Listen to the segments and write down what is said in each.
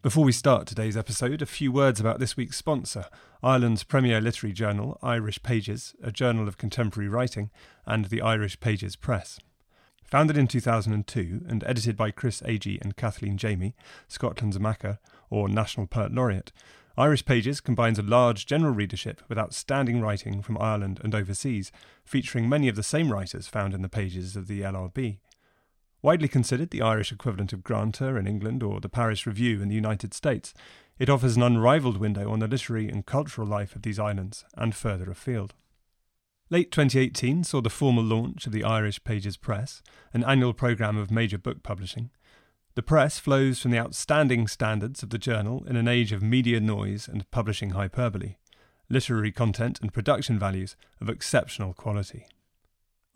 Before we start today's episode, a few words about this week's sponsor Ireland's premier literary journal, Irish Pages, a journal of contemporary writing, and the Irish Pages Press. Founded in 2002 and edited by Chris Agee and Kathleen Jamie, Scotland's Makar, or National Poet Laureate, Irish Pages combines a large general readership with outstanding writing from Ireland and overseas, featuring many of the same writers found in the pages of the LRB. Widely considered the Irish equivalent of Granta in England or the Paris Review in the United States, it offers an unrivalled window on the literary and cultural life of these islands and further afield. Late 2018 saw the formal launch of the Irish Pages Press, an annual programme of major book publishing. The press flows from the outstanding standards of the journal in an age of media noise and publishing hyperbole, literary content and production values of exceptional quality.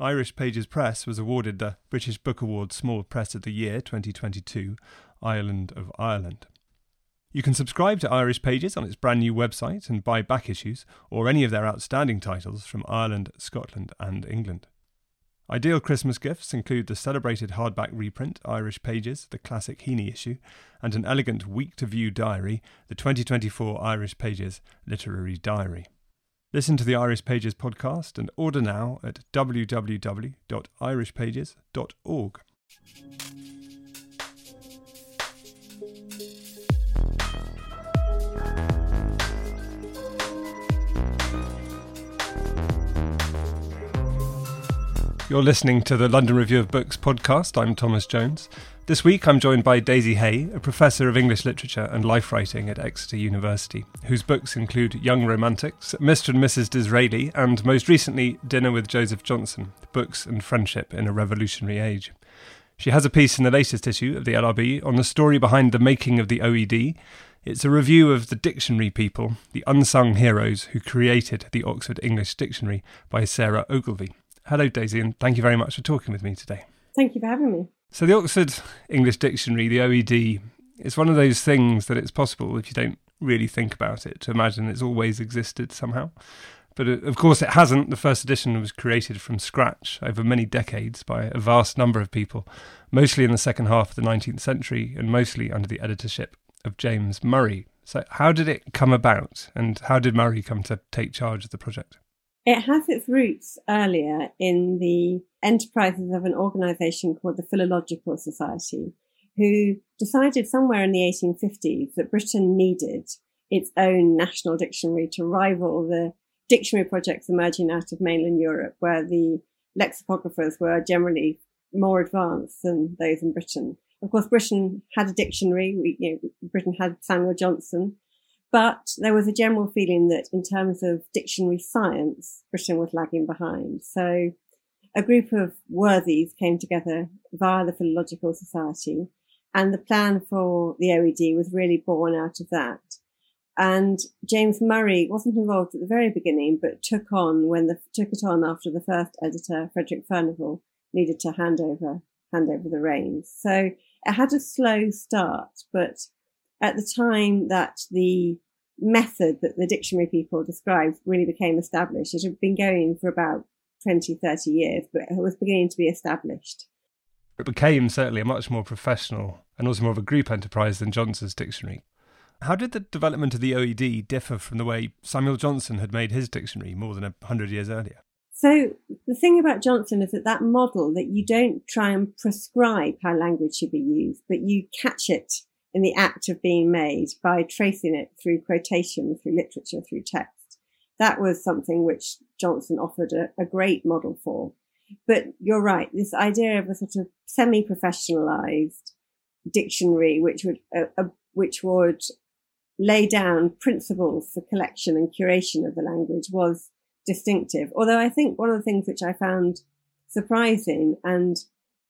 Irish Pages Press was awarded the British Book Award Small Press of the Year 2022, Ireland of Ireland. You can subscribe to Irish Pages on its brand new website and buy back issues or any of their outstanding titles from Ireland, Scotland, and England. Ideal Christmas gifts include the celebrated hardback reprint Irish Pages, the classic Heaney issue, and an elegant week to view diary, the 2024 Irish Pages Literary Diary. Listen to the Irish Pages podcast and order now at www.irishpages.org. You're listening to the London Review of Books podcast. I'm Thomas Jones. This week I'm joined by Daisy Hay, a professor of English literature and life writing at Exeter University, whose books include Young Romantics, Mr. and Mrs. Disraeli, and most recently Dinner with Joseph Johnson Books and Friendship in a Revolutionary Age. She has a piece in the latest issue of the LRB on the story behind the making of the OED. It's a review of the dictionary people, the unsung heroes who created the Oxford English Dictionary by Sarah Ogilvie. Hello, Daisy, and thank you very much for talking with me today. Thank you for having me. So, the Oxford English Dictionary, the OED, is one of those things that it's possible, if you don't really think about it, to imagine it's always existed somehow. But uh, of course, it hasn't. The first edition was created from scratch over many decades by a vast number of people, mostly in the second half of the 19th century and mostly under the editorship of James Murray. So, how did it come about, and how did Murray come to take charge of the project? It has its roots earlier in the enterprises of an organization called the Philological Society, who decided somewhere in the 1850s that Britain needed its own national dictionary to rival the dictionary projects emerging out of mainland Europe, where the lexicographers were generally more advanced than those in Britain. Of course, Britain had a dictionary. We, you know, Britain had Samuel Johnson, but there was a general feeling that in terms of dictionary science, Britain was lagging behind. So a group of worthies came together via the Philological Society and the plan for the OED was really born out of that. And James Murray wasn't involved at the very beginning, but took on when the, took it on after the first editor, Frederick Furnivall, needed to hand over, hand over the reins. So it had a slow start, but at the time that the method that the dictionary people described really became established. It had been going for about 20, 30 years, but it was beginning to be established. It became certainly a much more professional and also more of a group enterprise than Johnson's dictionary. How did the development of the OED differ from the way Samuel Johnson had made his dictionary more than a hundred years earlier? So the thing about Johnson is that that model that you don't try and prescribe how language should be used, but you catch it in the act of being made by tracing it through quotation, through literature, through text. That was something which Johnson offered a, a great model for. But you're right, this idea of a sort of semi-professionalized dictionary, which would, uh, uh, which would lay down principles for collection and curation of the language was distinctive. Although I think one of the things which I found surprising and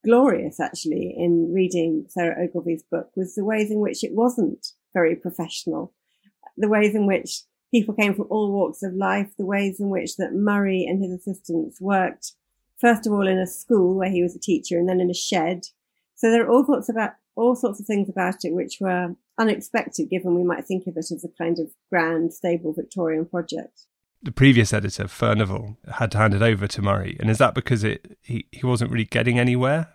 glorious actually in reading Sarah Ogilvie's book was the ways in which it wasn't very professional. The ways in which people came from all walks of life, the ways in which that Murray and his assistants worked, first of all in a school where he was a teacher and then in a shed. So there are all sorts about all sorts of things about it which were unexpected given we might think of it as a kind of grand, stable Victorian project. The previous editor, Furnivall had to hand it over to Murray. And is that because it he, he wasn't really getting anywhere?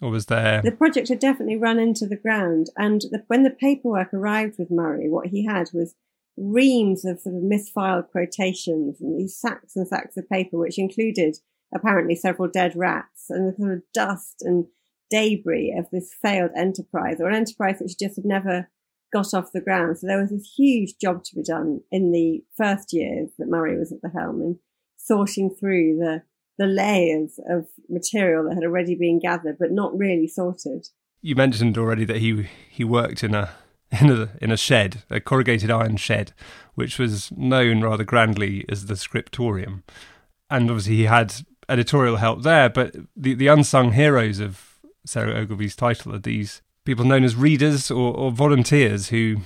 Or was there. The project had definitely run into the ground. And the, when the paperwork arrived with Murray, what he had was reams of sort of misfiled quotations and these sacks and sacks of paper, which included apparently several dead rats and the sort of dust and debris of this failed enterprise or an enterprise which just had never got off the ground. So there was this huge job to be done in the first years that Murray was at the helm in sorting through the the layers of material that had already been gathered but not really sorted. You mentioned already that he he worked in a in a in a shed, a corrugated iron shed, which was known rather grandly as the scriptorium. And obviously he had editorial help there, but the, the unsung heroes of Sarah Ogilvie's title are these people known as readers or, or volunteers who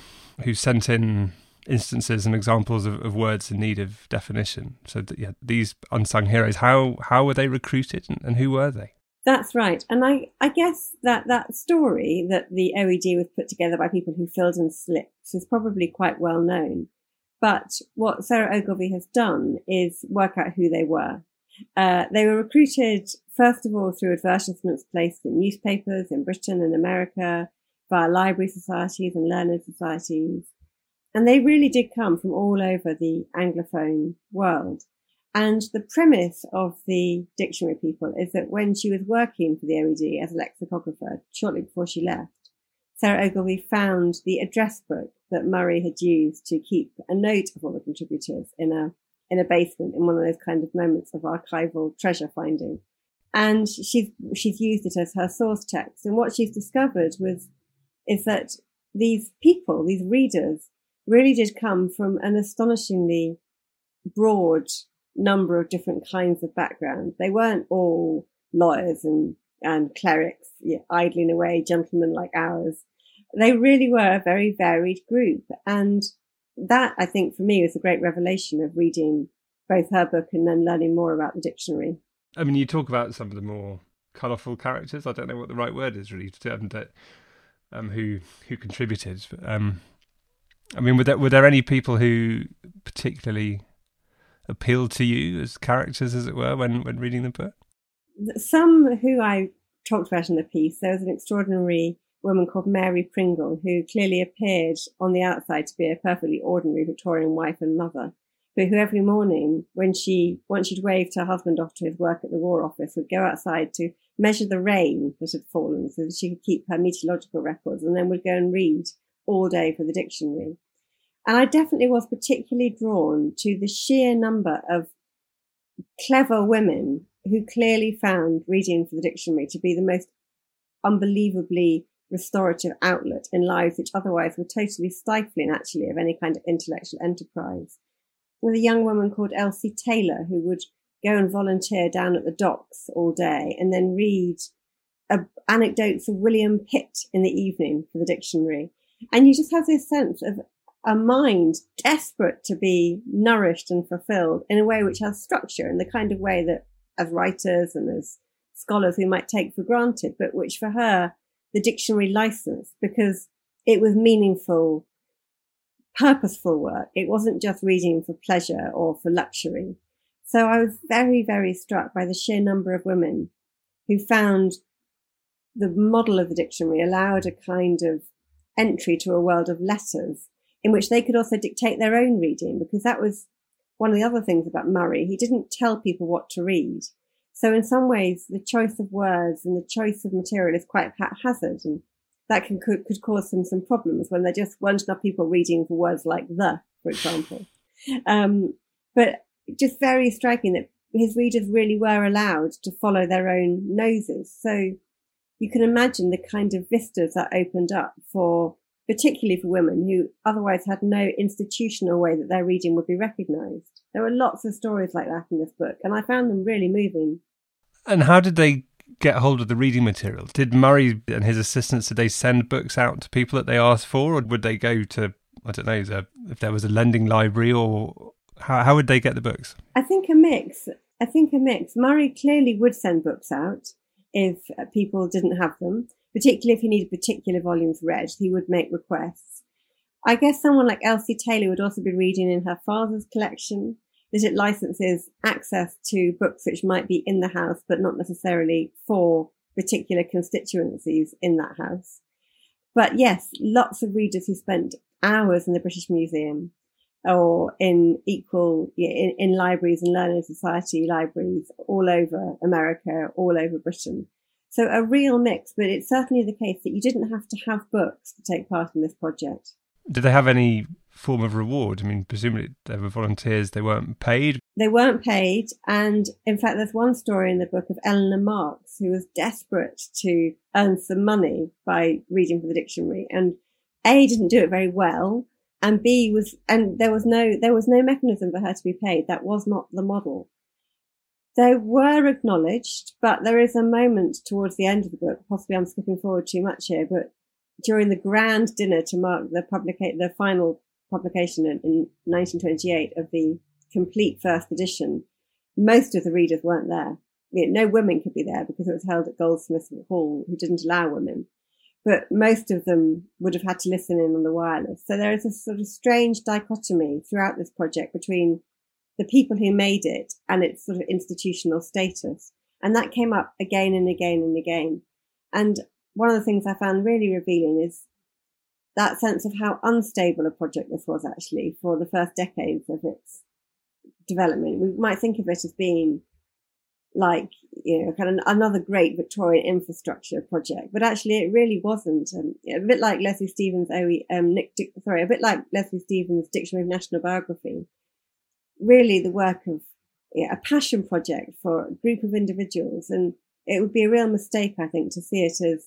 who sent in instances and examples of, of words in need of definition. So that, yeah, these unsung heroes, how how were they recruited and, and who were they? That's right. And I, I guess that that story that the OED was put together by people who filled in slips is probably quite well known. But what Sarah Ogilvie has done is work out who they were. Uh, they were recruited, first of all, through advertisements placed in newspapers in Britain and America, via library societies and learned societies. And they really did come from all over the Anglophone world. And the premise of the dictionary people is that when she was working for the OED as a lexicographer, shortly before she left, Sarah Ogilvie found the address book that Murray had used to keep a note of all the contributors in a in a basement in one of those kind of moments of archival treasure finding. And she's she's used it as her source text. And what she's discovered was is that these people, these readers, really did come from an astonishingly broad number of different kinds of backgrounds. They weren't all lawyers and, and clerics yeah, idling away, gentlemen like ours. They really were a very varied group. And that, I think, for me was a great revelation of reading both her book and then learning more about the dictionary. I mean, you talk about some of the more colourful characters. I don't know what the right word is really to um, um, who who contributed. Um, I mean, were there were there any people who particularly appealed to you as characters, as it were, when when reading the book? Some who I talked about in the piece. There was an extraordinary woman called Mary Pringle who clearly appeared on the outside to be a perfectly ordinary Victorian wife and mother, but who every morning, when she once she'd waved her husband off to his work at the War Office, would go outside to measure the rain that had fallen so that she could keep her meteorological records, and then would go and read all day for the dictionary. And I definitely was particularly drawn to the sheer number of clever women who clearly found reading for the dictionary to be the most unbelievably restorative outlet in lives which otherwise were totally stifling actually of any kind of intellectual enterprise. With a young woman called Elsie Taylor who would go and volunteer down at the docks all day and then read uh, anecdotes of William Pitt in the evening for the dictionary. And you just have this sense of a mind desperate to be nourished and fulfilled in a way which has structure in the kind of way that as writers and as scholars we might take for granted, but which for her, the dictionary licensed because it was meaningful, purposeful work. It wasn't just reading for pleasure or for luxury. So I was very, very struck by the sheer number of women who found the model of the dictionary allowed a kind of entry to a world of letters in which they could also dictate their own reading, because that was one of the other things about Murray. He didn't tell people what to read. So in some ways, the choice of words and the choice of material is quite haphazard, and that can could, could cause them some problems when there just weren't enough people reading for words like the, for example. Um, but just very striking that his readers really were allowed to follow their own noses. So you can imagine the kind of vistas that opened up for particularly for women who otherwise had no institutional way that their reading would be recognised. There were lots of stories like that in this book, and I found them really moving. And how did they get hold of the reading material? Did Murray and his assistants did they send books out to people that they asked for, or would they go to I don't know if there was a lending library, or how how would they get the books? I think a mix. I think a mix. Murray clearly would send books out if people didn't have them, particularly if he needed particular volumes read. He would make requests. I guess someone like Elsie Taylor would also be reading in her father's collection that it licenses access to books which might be in the house, but not necessarily for particular constituencies in that house. But yes, lots of readers who spent hours in the British Museum or in equal in, in libraries and learning society libraries all over America, all over Britain. So a real mix, but it's certainly the case that you didn't have to have books to take part in this project. Did they have any form of reward? I mean, presumably they were volunteers, they weren't paid. They weren't paid. And in fact, there's one story in the book of Eleanor Marx who was desperate to earn some money by reading for the dictionary. And A, didn't do it very well. And B was, and there was no, there was no mechanism for her to be paid. That was not the model. They were acknowledged, but there is a moment towards the end of the book, possibly I'm skipping forward too much here, but during the grand dinner to mark the publica- the final publication in, in 1928 of the complete first edition, most of the readers weren't there. no women could be there because it was held at Goldsmiths Hall, who didn't allow women. But most of them would have had to listen in on the wireless. So there is a sort of strange dichotomy throughout this project between the people who made it and its sort of institutional status. And that came up again and again and again. And one of the things I found really revealing is that sense of how unstable a project this was actually for the first decades of its development. We might think of it as being like, you know, kind of another great Victorian infrastructure project, but actually it really wasn't. Um, a bit like Leslie Stephen's, um, Nick, sorry, a bit like Leslie Stephen's Dictionary of National Biography. Really the work of a passion project for a group of individuals. And it would be a real mistake, I think, to see it as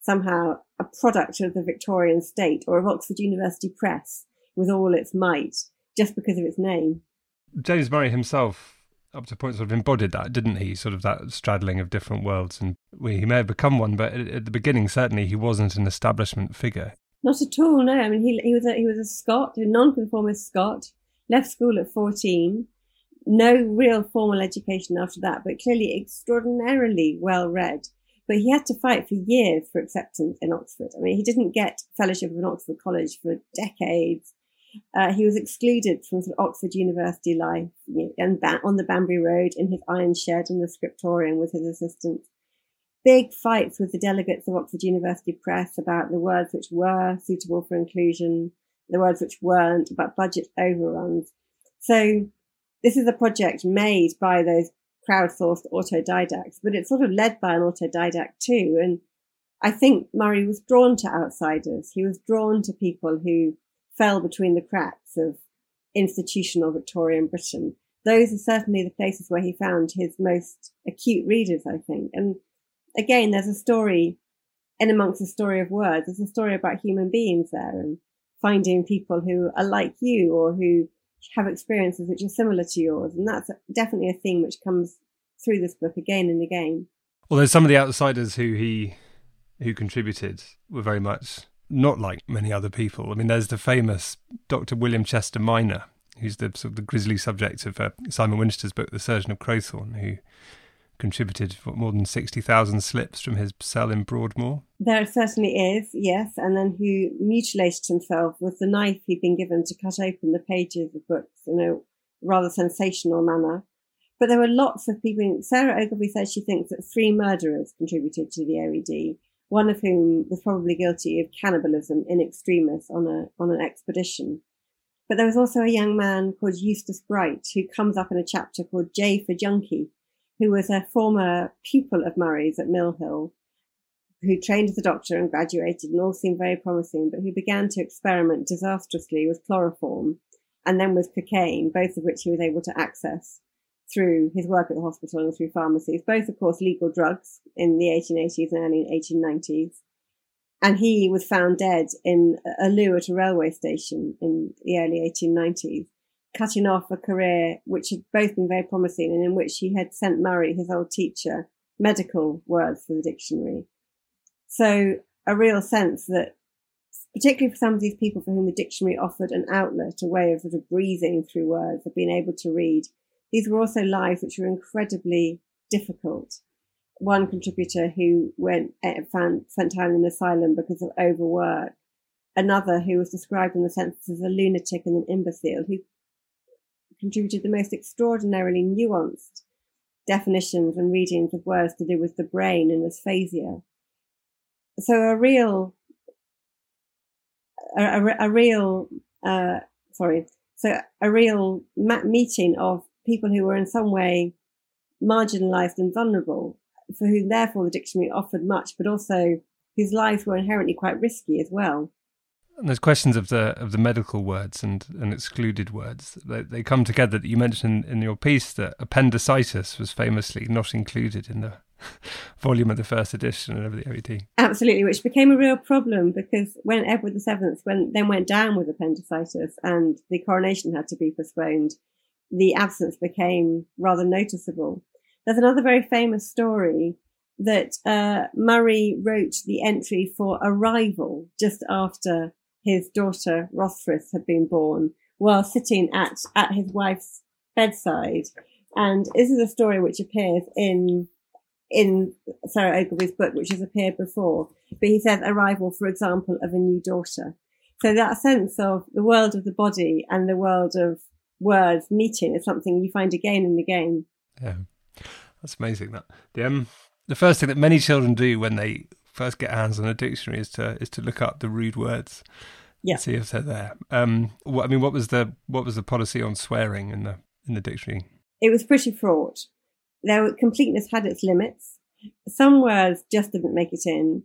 somehow a product of the Victorian state or of Oxford University Press with all its might just because of its name. James Murray himself, up to a point, sort of embodied that, didn't he? Sort of that straddling of different worlds. And he may have become one, but at the beginning, certainly, he wasn't an establishment figure. Not at all, no. I mean, he, he, was, a, he was a Scot, a nonconformist Scot, left school at 14, no real formal education after that, but clearly extraordinarily well read but he had to fight for years for acceptance in Oxford. I mean, he didn't get fellowship an Oxford college for decades. Uh, he was excluded from sort of Oxford University life and ba- on the Banbury Road in his iron shed in the scriptorium with his assistants. Big fights with the delegates of Oxford University Press about the words which were suitable for inclusion, the words which weren't, about budget overruns. So this is a project made by those crowdsourced autodidacts, but it's sort of led by an autodidact too. And I think Murray was drawn to outsiders. He was drawn to people who fell between the cracks of institutional Victorian Britain. Those are certainly the places where he found his most acute readers, I think. And again, there's a story in amongst the story of words. There's a story about human beings there and finding people who are like you or who have experiences which are similar to yours. And that's definitely a theme which comes through this book again and again. Although some of the outsiders who he who contributed were very much not like many other people. I mean, there's the famous Dr. William Chester Minor, who's the sort of the grisly subject of uh, Simon Winchester's book, The Surgeon of Crowthorne, who contributed more than 60,000 slips from his cell in Broadmoor. There certainly is, yes, and then who mutilated himself with the knife he'd been given to cut open the pages of books in a rather sensational manner. But there were lots of people. Sarah Ogilvie says she thinks that three murderers contributed to the OED, one of whom was probably guilty of cannibalism in extremis on a on an expedition. But there was also a young man called Eustace Bright who comes up in a chapter called J for Junkie, who was a former pupil of Murray's at Mill Hill, who trained as a doctor and graduated and all seemed very promising, but who began to experiment disastrously with chloroform and then with cocaine, both of which he was able to access through his work at the hospital and through pharmacies, both, of course, legal drugs in the 1880s and early 1890s. And he was found dead in a loo at a railway station in the early 1890s, cutting off a career which had both been very promising and in which he had sent Murray, his old teacher, medical words for the dictionary. So a real sense that, particularly for some of these people for whom the dictionary offered an outlet, a way of sort of breathing through words, of being able to read, these were also lives which were incredibly difficult. One contributor who went found spent time in an asylum because of overwork. Another who was described in the census as a lunatic and an imbecile, who contributed the most extraordinarily nuanced definitions and readings of words to do with the brain and aphasia. So a real, a, a, a real, uh, sorry, so a real meeting of people who were in some way marginalized and vulnerable, for whom therefore the dictionary offered much, but also whose lives were inherently quite risky as well. And there's questions of the of the medical words and, and excluded words. They, they come together. That you mentioned in your piece that appendicitis was famously not included in the volume of the first edition of the OED. Absolutely, which became a real problem because when Edward VII went, then went down with appendicitis and the coronation had to be postponed, the absence became rather noticeable. There's another very famous story that uh, Murray wrote the entry for arrival just after his daughter Rosfrith had been born while sitting at, at his wife's bedside. And this is a story which appears in, in Sarah Ogilvie's book, which has appeared before. But he says arrival, for example, of a new daughter. So that sense of the world of the body and the world of words meeting is something you find again and again. Yeah, that's amazing. That the um, the first thing that many children do when they first get hands on a dictionary is to is to look up the rude words. Yeah. See if they're there. Um, what, I mean, what was the what was the policy on swearing in the in the dictionary? It was pretty fraught. There, completeness had its limits. Some words just didn't make it in.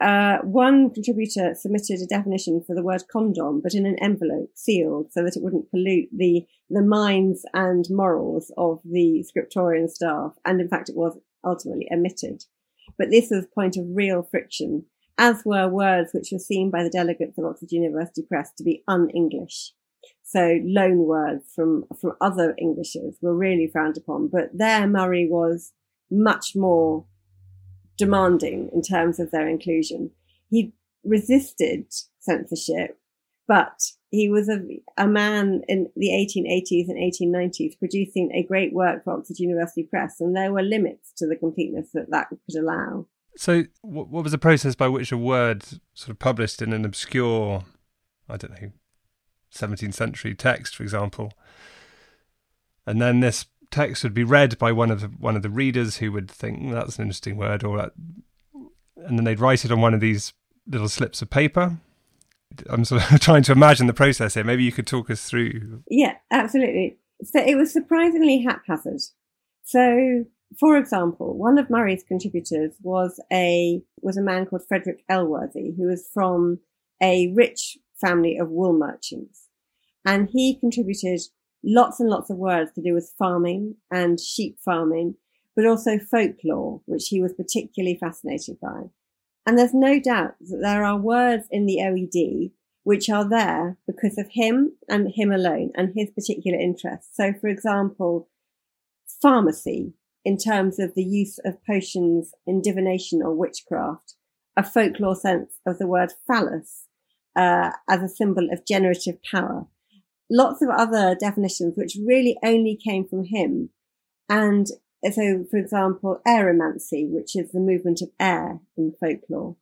Uh, one contributor submitted a definition for the word condom, but in an envelope sealed so that it wouldn't pollute the, the minds and morals of the scriptorium staff. And in fact, it was ultimately omitted. But this was point of real friction, as were words which were seen by the delegates of Oxford University Press to be un-English. So loan words from, from other Englishes were really frowned upon. But there Murray was much more demanding in terms of their inclusion. He resisted censorship, but he was a, a man in the 1880s and 1890s producing a great work for Oxford University Press, and there were limits to the completeness that that could allow. So, what, what was the process by which a word sort of published in an obscure, I don't know, 17th century text, for example, and then this text would be read by one of the, one of the readers who would think hmm, that's an interesting word, or that, and then they'd write it on one of these little slips of paper. I'm sort of trying to imagine the process here. Maybe you could talk us through. Yeah, absolutely. So it was surprisingly haphazard. So, for example, one of Murray's contributors was a was a man called Frederick Elworthy, who was from a rich family of wool merchants, and he contributed lots and lots of words to do with farming and sheep farming, but also folklore, which he was particularly fascinated by. And there's no doubt that there are words in the OED which are there because of him and him alone and his particular interests. So, for example, pharmacy in terms of the use of potions in divination or witchcraft, a folklore sense of the word phallus uh, as a symbol of generative power lots of other definitions which really only came from him. And so, for example, aeromancy, which is the movement of air in folklore.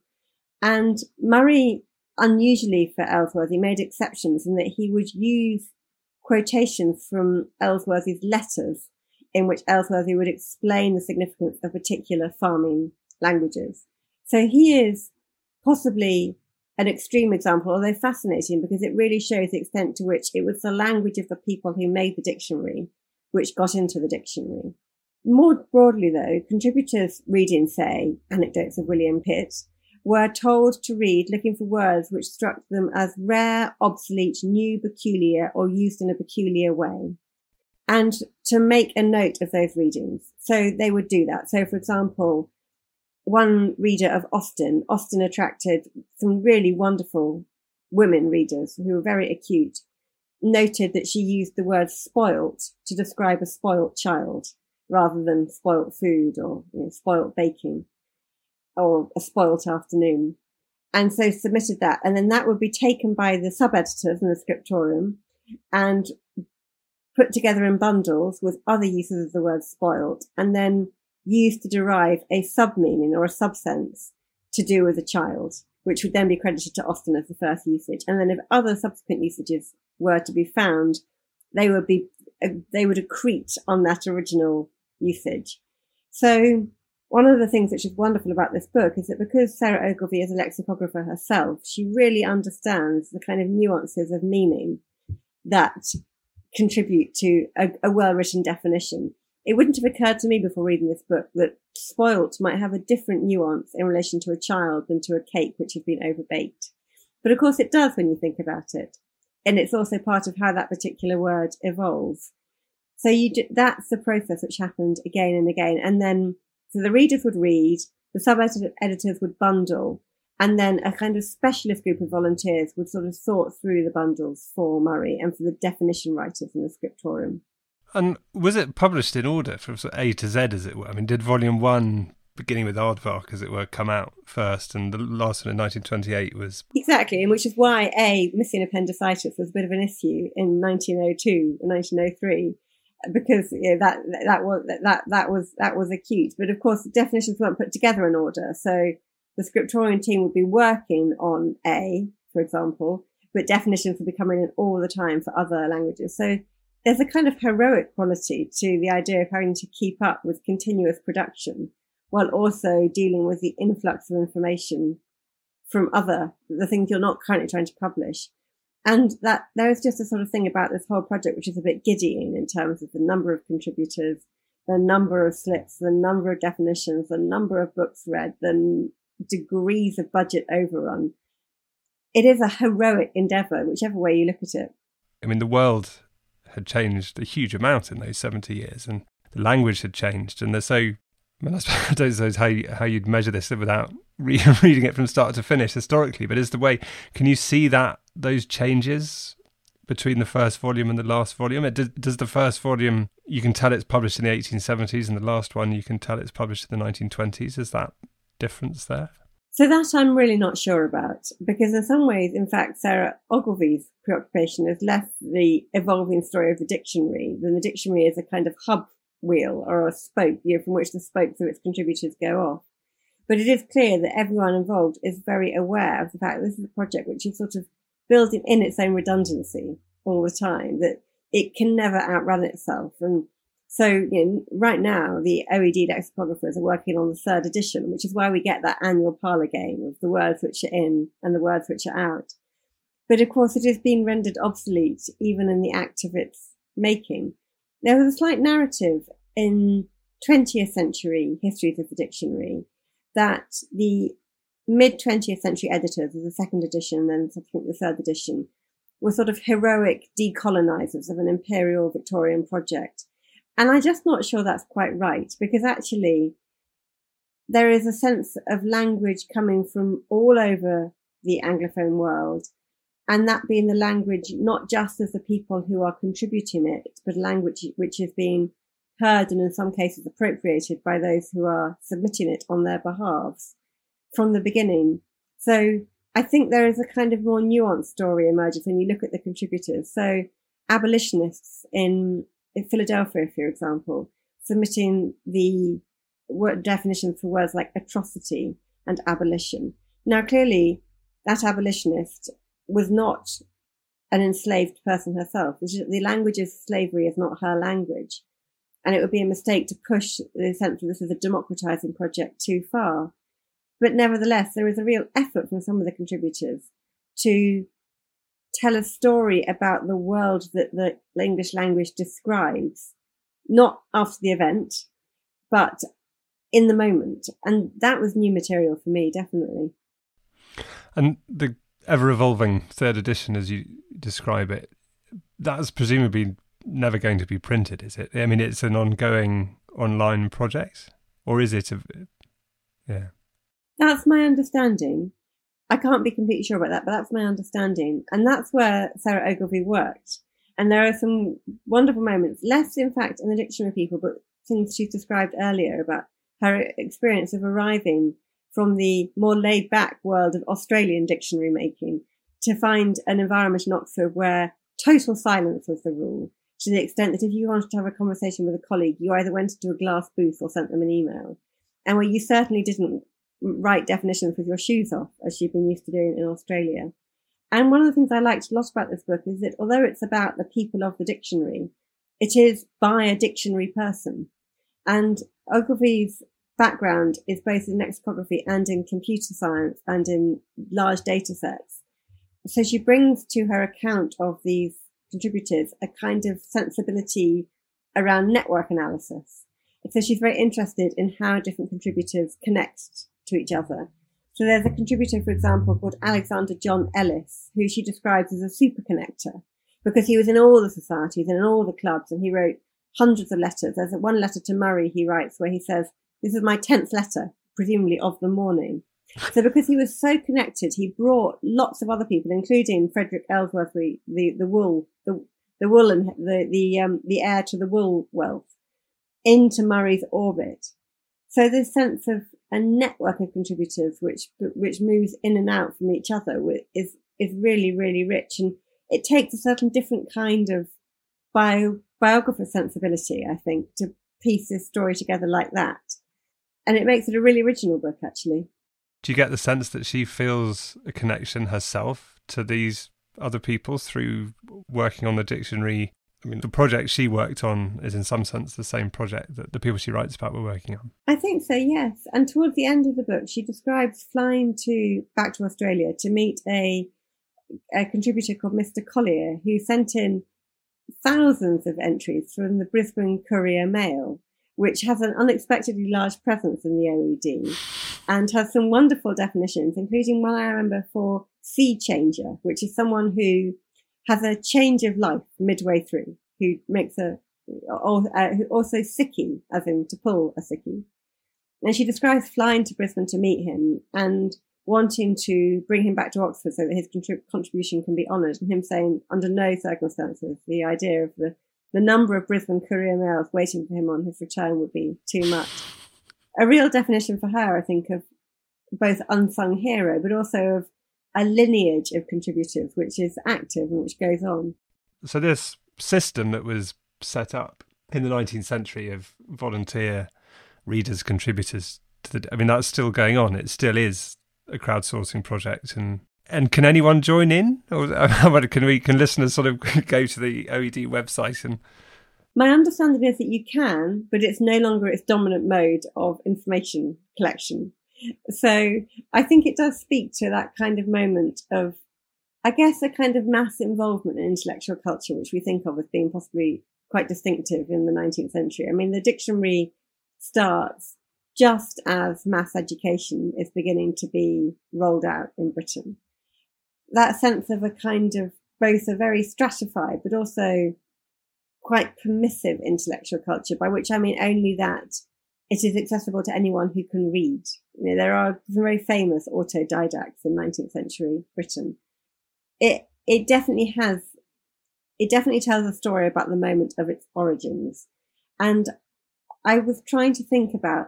And Murray, unusually for Elworthy, made exceptions in that he would use quotations from Elworthy's letters in which Elworthy would explain the significance of particular farming languages. So he is possibly an extreme example, although fascinating because it really shows the extent to which it was the language of the people who made the dictionary which got into the dictionary. More broadly, though, contributors reading, say, Anecdotes of William Pitt, were told to read looking for words which struck them as rare, obsolete, new, peculiar, or used in a peculiar way. And to make a note of those readings. So they would do that. So, for example, one reader of Austen, Austen attracted some really wonderful women readers who were very acute, noted that she used the word spoilt to describe a spoilt child. rather than spoilt food or you know, spoilt baking or a spoilt afternoon. And so submitted that. And then that would be taken by the sub editors in the scriptorium and put together in bundles with other uses of the word spoilt and then used to derive a sub meaning or a sub sense to do with a child, which would then be credited to Austen as the first usage. And then if other subsequent usages were to be found, they would be, uh, they would accrete on that original usage. So one of the things which is wonderful about this book is that because Sarah Ogilvie is a lexicographer herself, she really understands the kind of nuances of meaning that contribute to a, a well written definition. It wouldn't have occurred to me before reading this book that spoilt might have a different nuance in relation to a child than to a cake which had been overbaked. But of course it does when you think about it. And it's also part of how that particular word evolves. So you do, that's the process which happened again and again. And then, so the readers would read, the sub editors would bundle, and then a kind of specialist group of volunteers would sort of sort through the bundles for Murray and for the definition writers in the scriptorium. And was it published in order from A to Z, as it were? I mean, did volume one, beginning with Aardvark, as it were, come out first, and the last one in 1928 was. Exactly, and which is why A, missing appendicitis was a bit of an issue in 1902 and 1903 because you know, that that was that that was that was acute. But of course, definitions weren't put together in order. So the scriptorium team would be working on A, for example, but definitions would be coming in all the time for other languages. So there's a kind of heroic quality to the idea of having to keep up with continuous production while also dealing with the influx of information from other the things you're not currently trying to publish. And that there is just a sort of thing about this whole project which is a bit giddying in terms of the number of contributors, the number of slips, the number of definitions, the number of books read, the degrees of budget overrun. It is a heroic endeavour, whichever way you look at it. I mean, the world had changed a huge amount in those 70 years, and the language had changed, and so. I, mean, I don't suppose how you, how you'd measure this without re- reading it from start to finish historically, but is the way. Can you see that those changes between the first volume and the last volume? It, does, does the first volume you can tell it's published in the 1870s, and the last one you can tell it's published in the 1920s? Is that difference there? So that I'm really not sure about because in some ways, in fact, Sarah Ogilvie's preoccupation has left the evolving story of the dictionary. Then the dictionary is a kind of hub wheel or a spoke, you know, from which the spokes of its contributors go off. But it is clear that everyone involved is very aware of the fact that this is a project which is sort of building in its own redundancy all the time, that it can never outrun itself. And so you know, right now, the OED lexicographers are working on the third edition, which is why we get that annual parlour game of the words which are in and the words which are out. But of course, it has been rendered obsolete even in the act of its making. There was a slight narrative in 20th century histories of the dictionary that the mid 20th century editors of the second edition and subsequently the third edition were sort of heroic decolonizers of an imperial Victorian project and I'm just not sure that's quite right because actually there is a sense of language coming from all over the Anglophone world. And that being the language, not just of the people who are contributing it, but language which is being heard and in some cases appropriated by those who are submitting it on their behalves from the beginning. So I think there is a kind of more nuanced story emerges when you look at the contributors. So abolitionists in in Philadelphia, for example, submitting the word definition for words like atrocity and abolition. Now, clearly, that abolitionist was not an enslaved person herself. The language of slavery is not her language. And it would be a mistake to push the sense that this is a democratizing project too far. But nevertheless, there is a real effort from some of the contributors to tell a story about the world that the English language describes, not after the event, but in the moment. And that was new material for me, definitely. And the ever evolving third edition, as you describe it, that's presumably never going to be printed, is it? I mean, it's an ongoing online project, or is it? A, yeah. That's my understanding. I can't be completely sure about that, but that's my understanding. And that's where Sarah Ogilvie worked. And there are some wonderful moments, less in fact in the dictionary people, but things she described earlier about her experience of arriving from the more laid back world of Australian dictionary making to find an environment in Oxford where total silence was the rule to the extent that if you wanted to have a conversation with a colleague, you either went into a glass booth or sent them an email. And where you certainly didn't write definitions with your shoes off, as you've been used to doing in Australia. And one of the things I liked a lot about this book is that although it's about the people of the dictionary, it is by a dictionary person. And Ogilvie's background is both in lexicography and in computer science and in large data sets. So she brings to her account of these contributors a kind of sensibility around network analysis. So she's very interested in how different contributors connect to each other. So there's a contributor, for example, called Alexander John Ellis, who she describes as a super connector because he was in all the societies and in all the clubs and he wrote hundreds of letters. There's one letter to Murray he writes where he says, this is my 10th letter, presumably of the morning. So because he was so connected, he brought lots of other people, including Frederick Ellsworth, the, the, the wool, the, the wool and the, the, um, the heir to the wool wealth into Murray's orbit. So this sense of a network of contributors, which, which moves in and out from each other is, is really, really rich. And it takes a certain different kind of bio, biographer sensibility, I think, to piece this story together like that. And it makes it a really original book, actually. Do you get the sense that she feels a connection herself to these other people through working on the dictionary? I mean, the project she worked on is in some sense the same project that the people she writes about were working on. I think so, yes. And towards the end of the book, she describes flying to back to Australia to meet a a contributor called Mr. Collier who sent in thousands of entries from the Brisbane Courier Mail which has an unexpectedly large presence in the OED and has some wonderful definitions, including one I remember for sea changer, which is someone who has a change of life midway through, who makes a, or, uh, who also sickie, as in to pull a sickie. And she describes flying to Brisbane to meet him and wanting to bring him back to Oxford so that his contrib- contribution can be honoured, and him saying, under no circumstances, the idea of the the number of Brisbane Courier mails waiting for him on his return would be too much. A real definition for her, I think, of both unsung hero, but also of a lineage of contributors, which is active and which goes on. So this system that was set up in the 19th century of volunteer readers, contributors to the, I mean, that's still going on. It still is a crowdsourcing project and and can anyone join in, or can we? Can listeners sort of go to the OED website and? My understanding is that you can, but it's no longer its dominant mode of information collection. So I think it does speak to that kind of moment of, I guess, a kind of mass involvement in intellectual culture, which we think of as being possibly quite distinctive in the 19th century. I mean, the dictionary starts just as mass education is beginning to be rolled out in Britain that sense of a kind of both a very stratified but also quite permissive intellectual culture, by which I mean only that it is accessible to anyone who can read. You know, there are some very famous autodidacts in 19th century Britain. It, it definitely has, it definitely tells a story about the moment of its origins. And I was trying to think about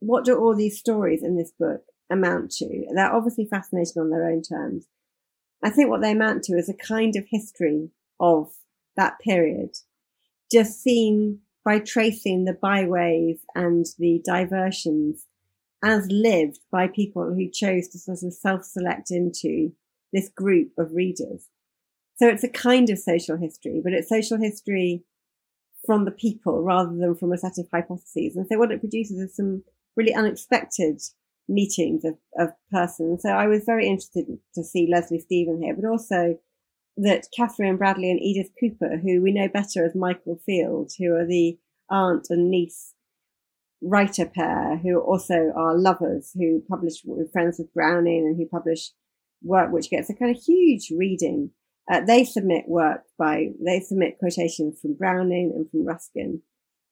what do all these stories in this book amount to? They're obviously fascinating on their own terms. I think what they amount to is a kind of history of that period, just seen by tracing the byways and the diversions as lived by people who chose to sort of self-select into this group of readers. So it's a kind of social history, but it's social history from the people rather than from a set of hypotheses. And so what it produces is some really unexpected meetings of, of persons. So I was very interested to see Leslie Stephen here, but also that Catherine Bradley and Edith Cooper, who we know better as Michael Field, who are the aunt and niece writer pair, who also are lovers, who publish friends with Browning and who publish work which gets a kind of huge reading. Uh, they submit work by, they submit quotations from Browning and from Ruskin.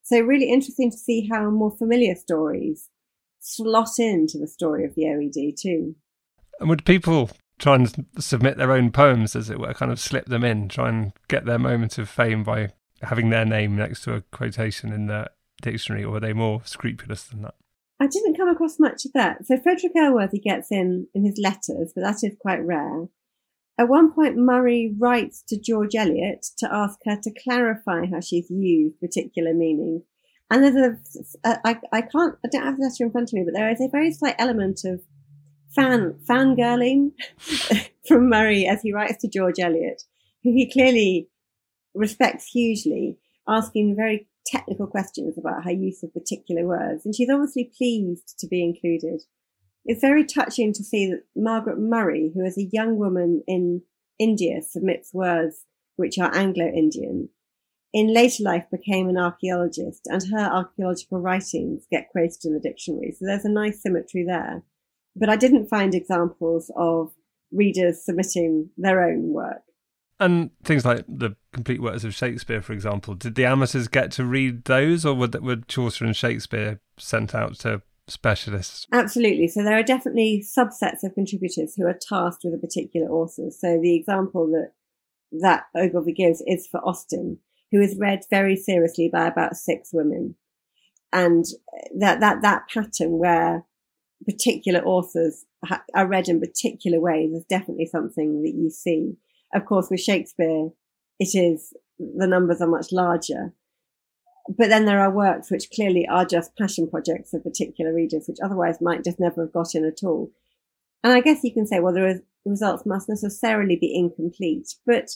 So really interesting to see how more familiar stories slot into the story of the OED too. And would people try and submit their own poems, as it were, kind of slip them in, try and get their moment of fame by having their name next to a quotation in the dictionary, or were they more scrupulous than that? I didn't come across much of that. So Frederick Elworthy gets in in his letters, but that is quite rare. At one point, Murray writes to George Eliot to ask her to clarify how she's used particular meanings. And there's a, a I, I can't, I don't have the letter in front of me, but there is a very slight element of fan, fangirling from Murray as he writes to George Eliot, who he clearly respects hugely, asking very technical questions about her use of particular words. And she's obviously pleased to be included. It's very touching to see that Margaret Murray, who is a young woman in India, submits words which are Anglo-Indian. In later life became an archaeologist and her archaeological writings get quoted in the dictionary. So there's a nice symmetry there. But I didn't find examples of readers submitting their own work. And things like the complete works of Shakespeare, for example, did the amateurs get to read those, or were, were Chaucer and Shakespeare sent out to specialists? Absolutely. So there are definitely subsets of contributors who are tasked with a particular author. So the example that that Ogilvie gives is for Austen, who is read very seriously by about six women, and that that that pattern where particular authors are read in particular ways is definitely something that you see. Of course, with Shakespeare, it is the numbers are much larger. But then there are works which clearly are just passion projects of particular readers, which otherwise might just never have got in at all. And I guess you can say, well, the results must necessarily be incomplete, but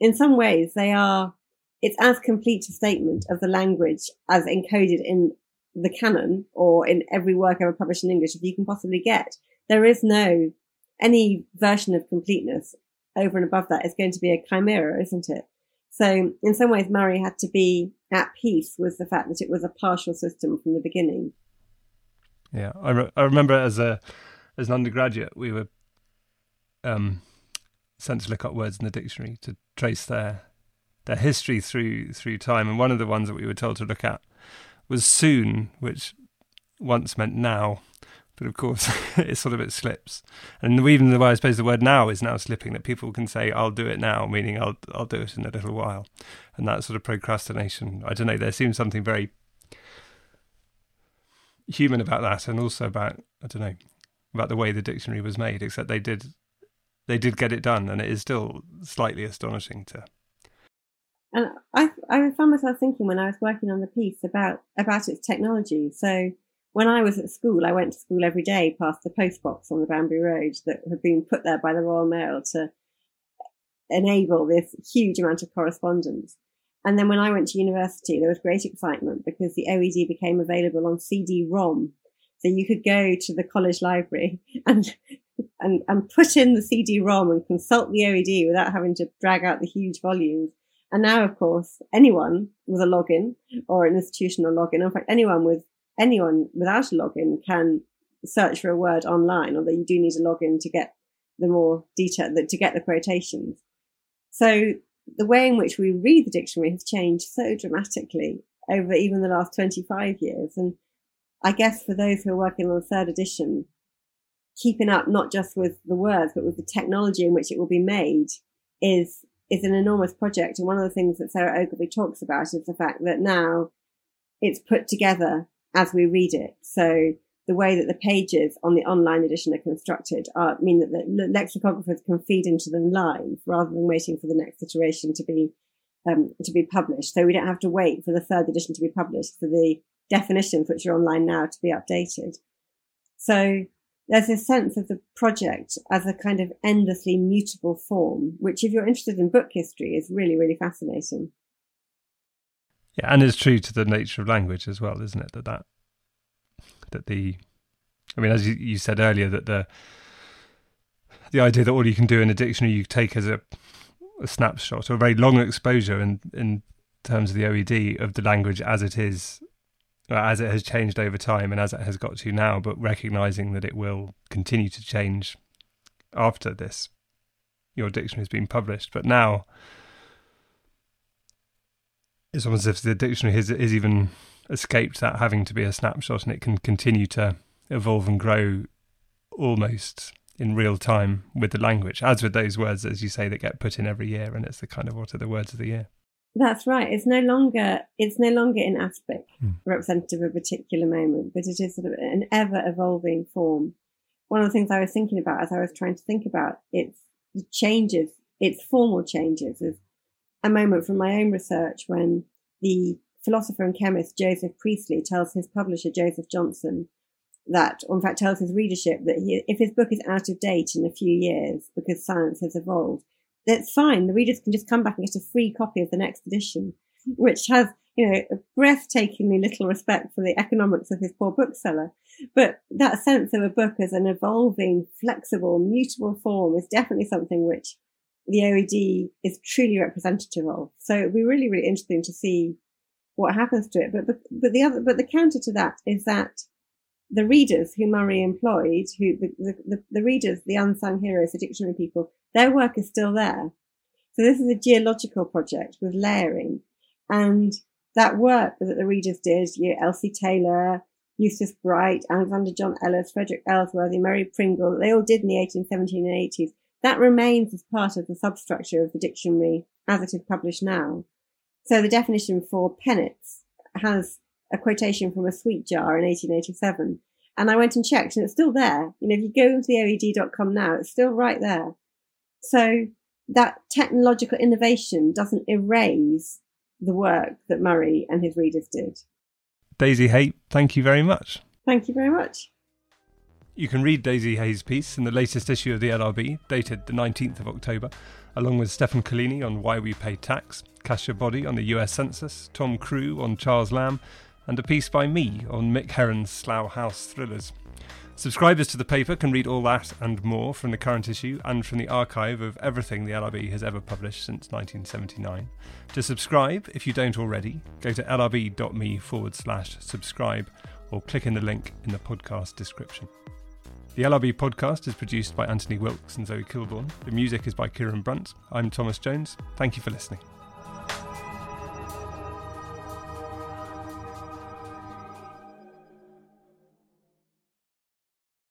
in some ways they are, it's as complete a statement of the language as encoded in the canon or in every work ever published in English as you can possibly get. There is no, any version of completeness over and above that is going to be a chimera, isn't it? So in some ways, Murray had to be at peace with the fact that it was a partial system from the beginning. Yeah, I, re- I remember as a as an undergraduate, we were um, sent to look up words in the dictionary to trace their their history through through time, and one of the ones that we were told to look at was soon, which once meant now, but of course, it sort of it slips. And even the way I suppose the word now is now slipping that people can say, I'll do it now, meaning I'll I'll do it in a little while. And that sort of procrastination. I don't know, there seems something very human about that and also about I don't know, about the way the dictionary was made, except they did they did get it done and it is still slightly astonishing to and I I found myself thinking when I was working on the piece about about its technology. So when I was at school, I went to school every day past the postbox on the Banbury Road that had been put there by the Royal Mail to enable this huge amount of correspondence. And then when I went to university, there was great excitement because the OED became available on CD-ROM. So you could go to the college library and, and, and put in the CD-ROM and consult the OED without having to drag out the huge volumes. And now, of course, anyone with a login or an institutional login, in fact, anyone with anyone without a login can search for a word online, although you do need a login to get the more detail, to get the quotations. So the way in which we read the dictionary has changed so dramatically over even the last 25 years. And I guess for those who are working on the third edition, keeping up not just with the words, but with the technology in which it will be made is, is an enormous project. And one of the things that Sarah Ogilvie talks about is the fact that now it's put together as we read it. So the way that the pages on the online edition are constructed are, mean that the lexicographers can feed into them live rather than waiting for the next iteration to be um, to be published. So we don't have to wait for the third edition to be published for the definitions which are online now to be updated. So there's a sense of the project as a kind of endlessly mutable form, which if you're interested in book history is really, really fascinating. Yeah, and it's true to the nature of language as well, isn't it? That that that the, I mean, as you, you said earlier, that the the idea that all you can do in a dictionary you take as a, a snapshot or a very long exposure in in terms of the OED of the language as it is, uh, as it has changed over time and as it has got to now, but recognizing that it will continue to change after this. Your dictionary has been published, but now it's almost as if the dictionary has, has even escaped that having to be a snapshot and it can continue to evolve and grow almost in real time with the language, as with those words, as you say, that get put in every year. And it's the kind of what are the words of the year. That's right. It's no longer it's no longer in aspic, Mm. representative of a particular moment, but it is sort of an ever evolving form. One of the things I was thinking about as I was trying to think about its changes, its formal changes, is a moment from my own research when the philosopher and chemist Joseph Priestley tells his publisher Joseph Johnson that, or in fact tells his readership that he, if his book is out of date in a few years because science has evolved, that's fine. The readers can just come back and get a free copy of the next edition, which has, you know, breathtakingly little respect for the economics of his poor bookseller. But that sense of a book as an evolving, flexible, mutable form is definitely something which the OED is truly representative of. So it'd be really, really interesting to see what happens to it. But, but, but the other, but the counter to that is that the readers who Murray employed, who the, the, the, the readers, the unsung heroes, the dictionary people, their work is still there. So this is a geological project with layering and that work that the readers did, you know, Elsie Taylor, Eustace Bright, Alexander John Ellis, Frederick Elworthy, Mary Pringle, they all did in the 1817 and 80s. That remains as part of the substructure of the dictionary as it is published now. So the definition for pennets has a quotation from a sweet jar in 1887. And I went and checked and it's still there. You know, if you go into the OED.com now, it's still right there. So that technological innovation doesn't erase the work that Murray and his readers did. Daisy Hay, thank you very much. Thank you very much. You can read Daisy Hay's piece in the latest issue of the LRB, dated the 19th of October, along with Stefan Collini on why we pay tax, Kasia Boddy on the US Census, Tom Crewe on Charles Lamb, and a piece by me on Mick Herron's Slough House thrillers. Subscribers to the paper can read all that and more from the current issue and from the archive of everything the LRB has ever published since 1979. To subscribe, if you don't already, go to lrb.me forward slash subscribe or click in the link in the podcast description. The LRB podcast is produced by Anthony Wilkes and Zoe Kilborn. The music is by Kieran Brunt. I'm Thomas Jones. Thank you for listening.